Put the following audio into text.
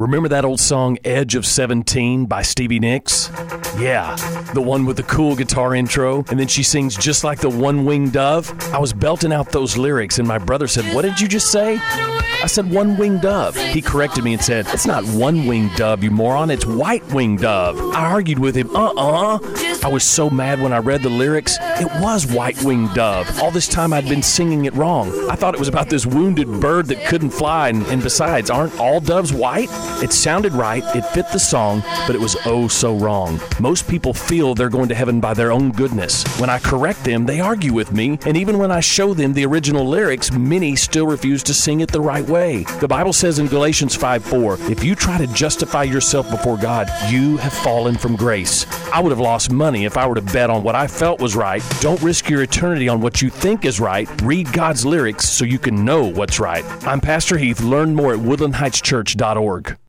Remember that old song Edge of 17 by Stevie Nicks? Yeah, the one with the cool guitar intro, and then she sings just like the one winged dove. I was belting out those lyrics, and my brother said, What did you just say? I said, One winged dove. He corrected me and said, It's not one winged dove, you moron, it's white winged dove. I argued with him, Uh uh I was so mad when I read the lyrics. It was white winged dove. All this time I'd been singing it wrong. I thought it was about this wounded bird that couldn't fly, and, and besides, aren't all doves white? It sounded right, it fit the song, but it was oh so wrong. Most people feel they're going to heaven by their own goodness. When I correct them, they argue with me, and even when I show them the original lyrics, many still refuse to sing it the right way. The Bible says in Galatians 5 4, if you try to justify yourself before God, you have fallen from grace. I would have lost money if I were to bet on what I felt was right. Don't risk your eternity on what you think is right. Read God's lyrics so you can know what's right. I'm Pastor Heath. Learn more at woodlandheightschurch.org.